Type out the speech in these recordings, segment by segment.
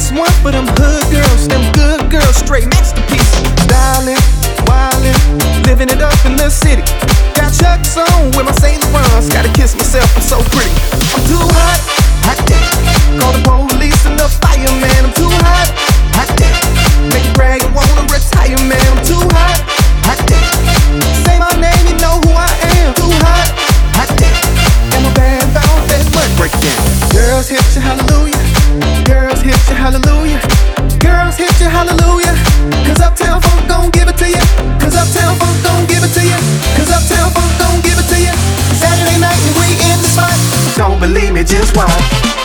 This one for them hood girls, them good girls, straight masterpiece. Styling, wildin', living it up in the city. Got Chucks on with my Saint Laurent's, gotta kiss myself, I'm so pretty. I'm too hot, hot damn. Call the police and the fireman, I'm too hot, hot damn. Make brag, wanna retire, man, I'm too hot, hot damn. Say my name, you know who I am. Too hot, hot damn. And my band bounce that money break down. Girls hit you, hallelujah. Hallelujah. Girls hit you, hallelujah. Cause Uptown Funk gon' give it to you. Cause Uptown Funk gon' give it to you. Cause Uptown Funk gon' give it to you. Saturday night and we in the spot. Don't believe me, just watch.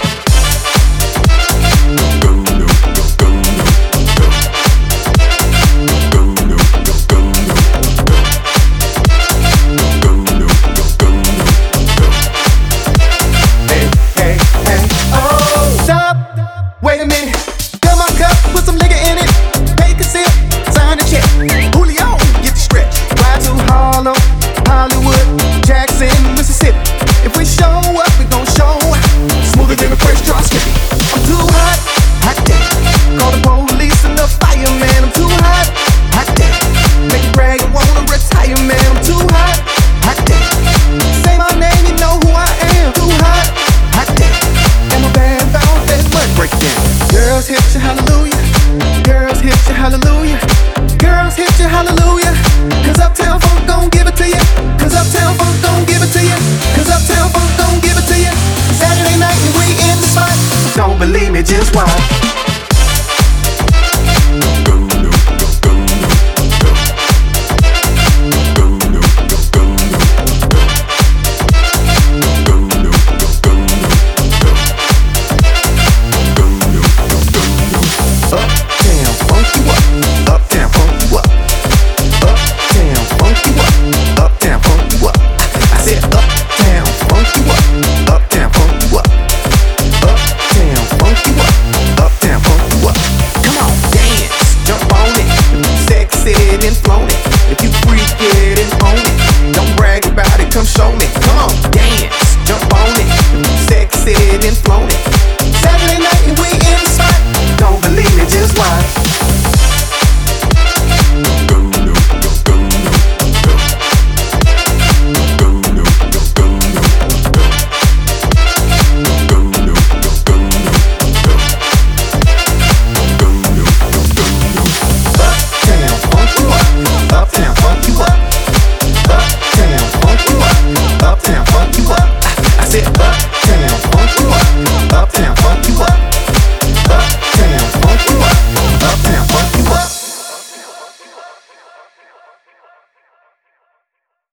me just why.